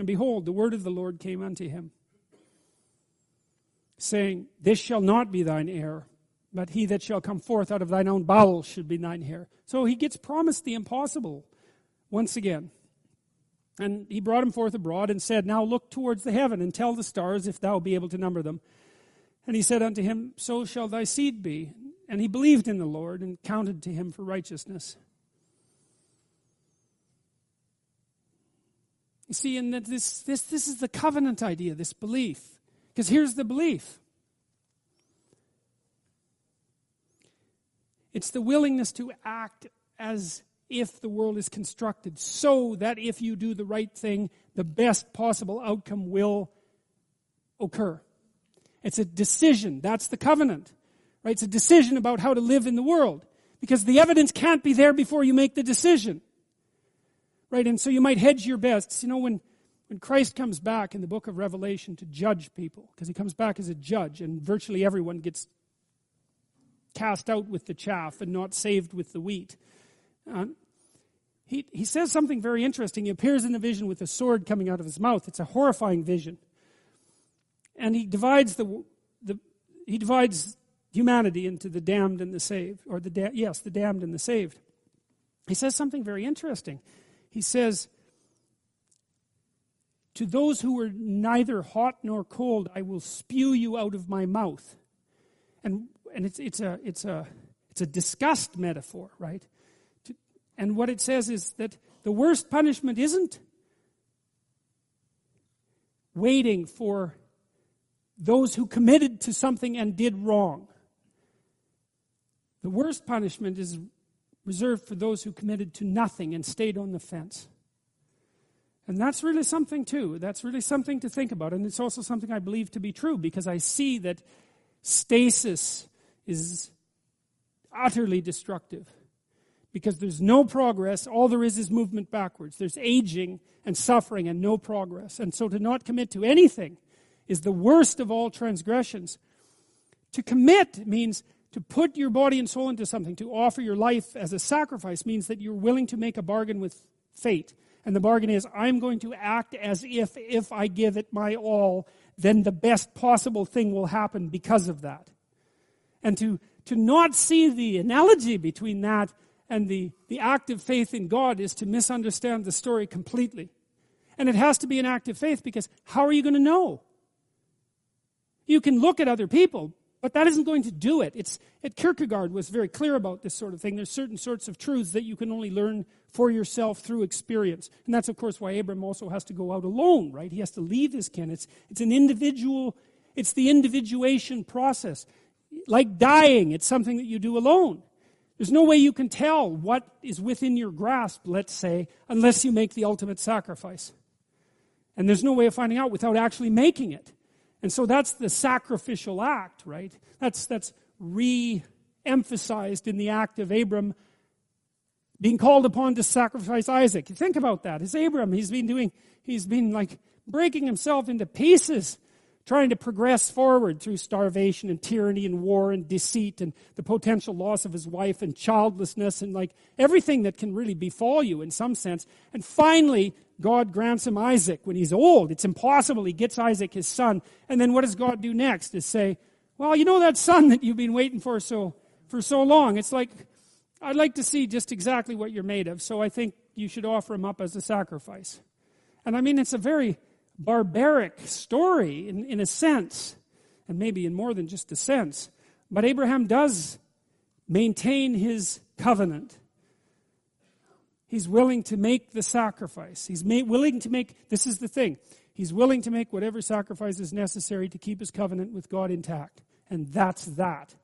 And behold, the word of the Lord came unto him, saying, This shall not be thine heir, but he that shall come forth out of thine own bowels should be thine heir. So he gets promised the impossible once again. And he brought him forth abroad and said, Now look towards the heaven and tell the stars if thou be able to number them. And he said unto him, So shall thy seed be. And he believed in the Lord and counted to him for righteousness. You see, and this, this, this is the covenant idea, this belief. Because here's the belief it's the willingness to act as if the world is constructed so that if you do the right thing, the best possible outcome will occur. It's a decision. That's the covenant. Right? It's a decision about how to live in the world. Because the evidence can't be there before you make the decision. Right? And so you might hedge your bets. You know, when, when Christ comes back in the book of Revelation to judge people, because he comes back as a judge, and virtually everyone gets cast out with the chaff and not saved with the wheat. Uh, he, he says something very interesting. He appears in a vision with a sword coming out of his mouth. It's a horrifying vision. And he divides the, the he divides humanity into the damned and the saved, or the da- yes, the damned and the saved. He says something very interesting he says, To those who are neither hot nor cold, I will spew you out of my mouth. And, and it's, it's, a, it's, a, it's a disgust metaphor, right? And what it says is that the worst punishment isn't waiting for those who committed to something and did wrong. The worst punishment is reserved for those who committed to nothing and stayed on the fence. And that's really something, too. That's really something to think about. And it's also something I believe to be true because I see that stasis is utterly destructive. Because there's no progress, all there is is movement backwards. There's aging and suffering and no progress. And so to not commit to anything is the worst of all transgressions. To commit means to put your body and soul into something, to offer your life as a sacrifice, means that you're willing to make a bargain with fate. And the bargain is, I'm going to act as if, if I give it my all, then the best possible thing will happen because of that. And to, to not see the analogy between that and the, the act of faith in God is to misunderstand the story completely. And it has to be an act of faith because how are you going to know? You can look at other people, but that isn't going to do it. It's, it, Kierkegaard was very clear about this sort of thing. There's certain sorts of truths that you can only learn for yourself through experience. And that's, of course, why Abram also has to go out alone, right? He has to leave his kin. It's, it's an individual, it's the individuation process. Like dying, it's something that you do alone. There's no way you can tell what is within your grasp, let's say, unless you make the ultimate sacrifice. And there's no way of finding out without actually making it. And so that's the sacrificial act, right? That's, that's re emphasized in the act of Abram being called upon to sacrifice Isaac. Think about that. It's Abram. He's been doing, he's been like breaking himself into pieces trying to progress forward through starvation and tyranny and war and deceit and the potential loss of his wife and childlessness and like everything that can really befall you in some sense. And finally, God grants him Isaac when he's old. It's impossible. He gets Isaac, his son. And then what does God do next? Is say, well, you know that son that you've been waiting for so, for so long. It's like, I'd like to see just exactly what you're made of. So I think you should offer him up as a sacrifice. And I mean, it's a very barbaric story in, in a sense, and maybe in more than just a sense. But Abraham does maintain his covenant. He's willing to make the sacrifice. He's willing to make, this is the thing, he's willing to make whatever sacrifice is necessary to keep his covenant with God intact. And that's that.